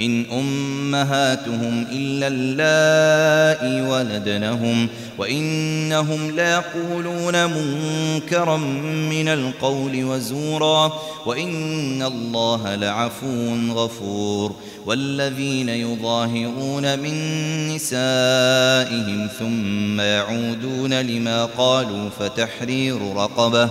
إن أمهاتهم إلا اللائي ولدنهم وإنهم ليقولون منكرا من القول وزورا وإن الله لعفو غفور والذين يظاهرون من نسائهم ثم يعودون لما قالوا فتحرير رقبة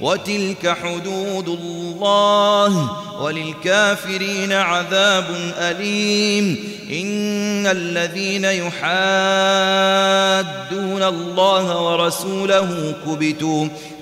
وتلك حدود الله وللكافرين عذاب أليم. إن الذين يحادون الله ورسوله كبتوا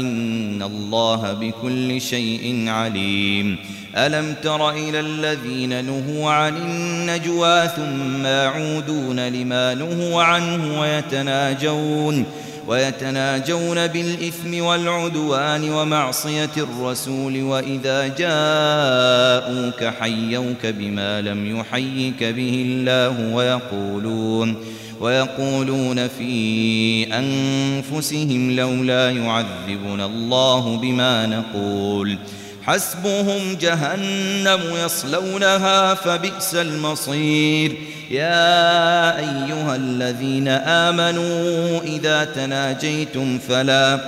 إن الله بكل شيء عليم. ألم تر إلى الذين نهوا عن النجوى ثم يعودون لما نهوا عنه ويتناجون ويتناجون بالإثم والعدوان ومعصية الرسول وإذا جاءوك حيوك بما لم يحيك به الله ويقولون ويقولون في أنفسهم لولا يعذبنا الله بما نقول. حسبهم جهنم يصلونها فبئس المصير. يا أيها الذين آمنوا إذا تناجيتم فلا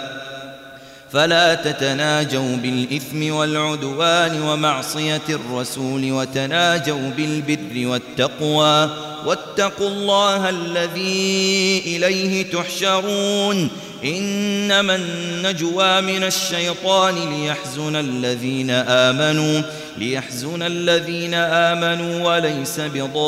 فلا تتناجوا بالإثم والعدوان ومعصية الرسول وتناجوا بالبر والتقوى. واتقوا الله الذي إليه تحشرون. إنما النجوى من الشيطان ليحزن الذين آمنوا ليحزن الذين آمنوا وليس بضارهم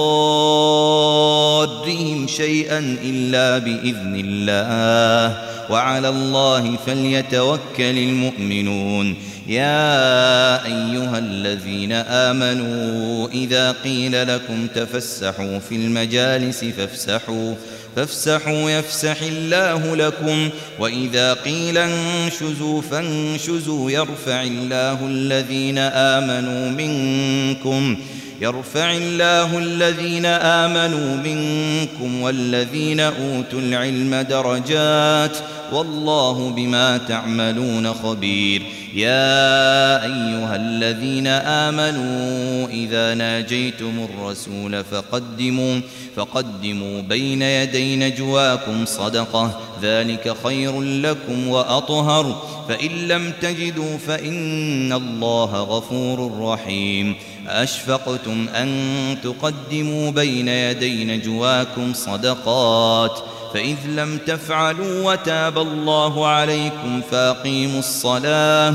شيئا إلا بإذن الله. وعلى الله فليتوكل المؤمنون. يا أيها الذين آمنوا إذا قيل لكم تفسحوا في المجالس فافسحوا فافسحوا يفسح الله لكم وإذا قيل انشزوا فانشزوا يرفع الله الذين آمنوا منكم. يرفع الله الذين آمنوا منكم والذين أوتوا العلم درجات والله بما تعملون خبير. يا أيها الذين آمنوا إذا ناجيتم الرسول فقدموا فقدموا بين يدي نجواكم صدقة ذلك خير لكم وأطهر. فإن لم تجدوا فإن الله غفور رحيم. أشفقتم أن تقدموا بين يدي نجواكم صدقات. فإذ لم تفعلوا وتاب الله عليكم فأقيموا الصلاة.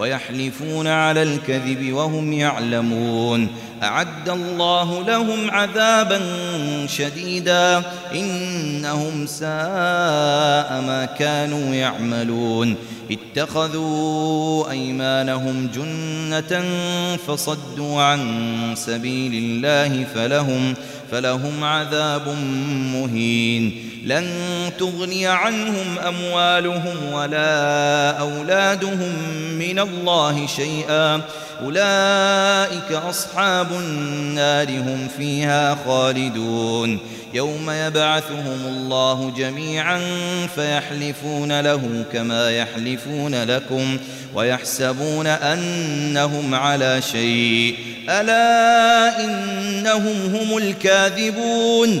ويحلفون على الكذب وهم يعلمون. أعد الله لهم عذابا شديدا. إنهم ساء ما كانوا يعملون. اتخذوا أيمانهم جنة فصدوا عن سبيل الله فلهم فلهم عذاب مهين. لن تغني عنهم أموالهم ولا أولادهم من الله شيئا. أولئك أصحاب النار هم فيها خالدون. يوم يبعثهم الله جميعا فيحلفون له كما يحلفون لكم ويحسبون أنهم على شيء. ألا إنهم هم الكاذبون.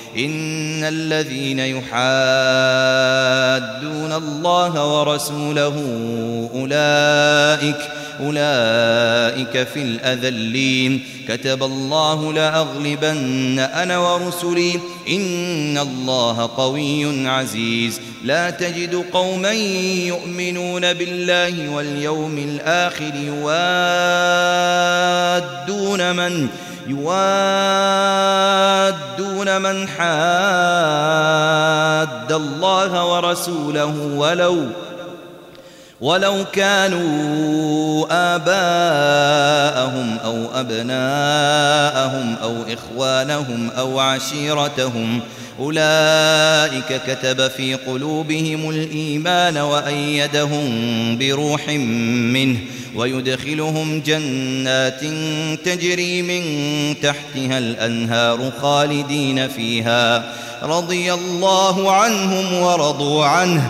إن الذين يحادون الله ورسوله أولئك أولئك في الأذلين. كتب الله لأغلبن أنا ورسلي. إن الله قوي عزيز. لا تجد قوما يؤمنون بالله واليوم الآخر يوادون من يوادون من حاد الله ورسوله ولو ولو كانوا آباءهم أو أبناءهم أو إخوانهم أو عشيرتهم أولئك كتب في قلوبهم الإيمان وأيدهم بروح منه ويدخلهم جنات تجري من تحتها الأنهار خالدين فيها رضي الله عنهم ورضوا عنه.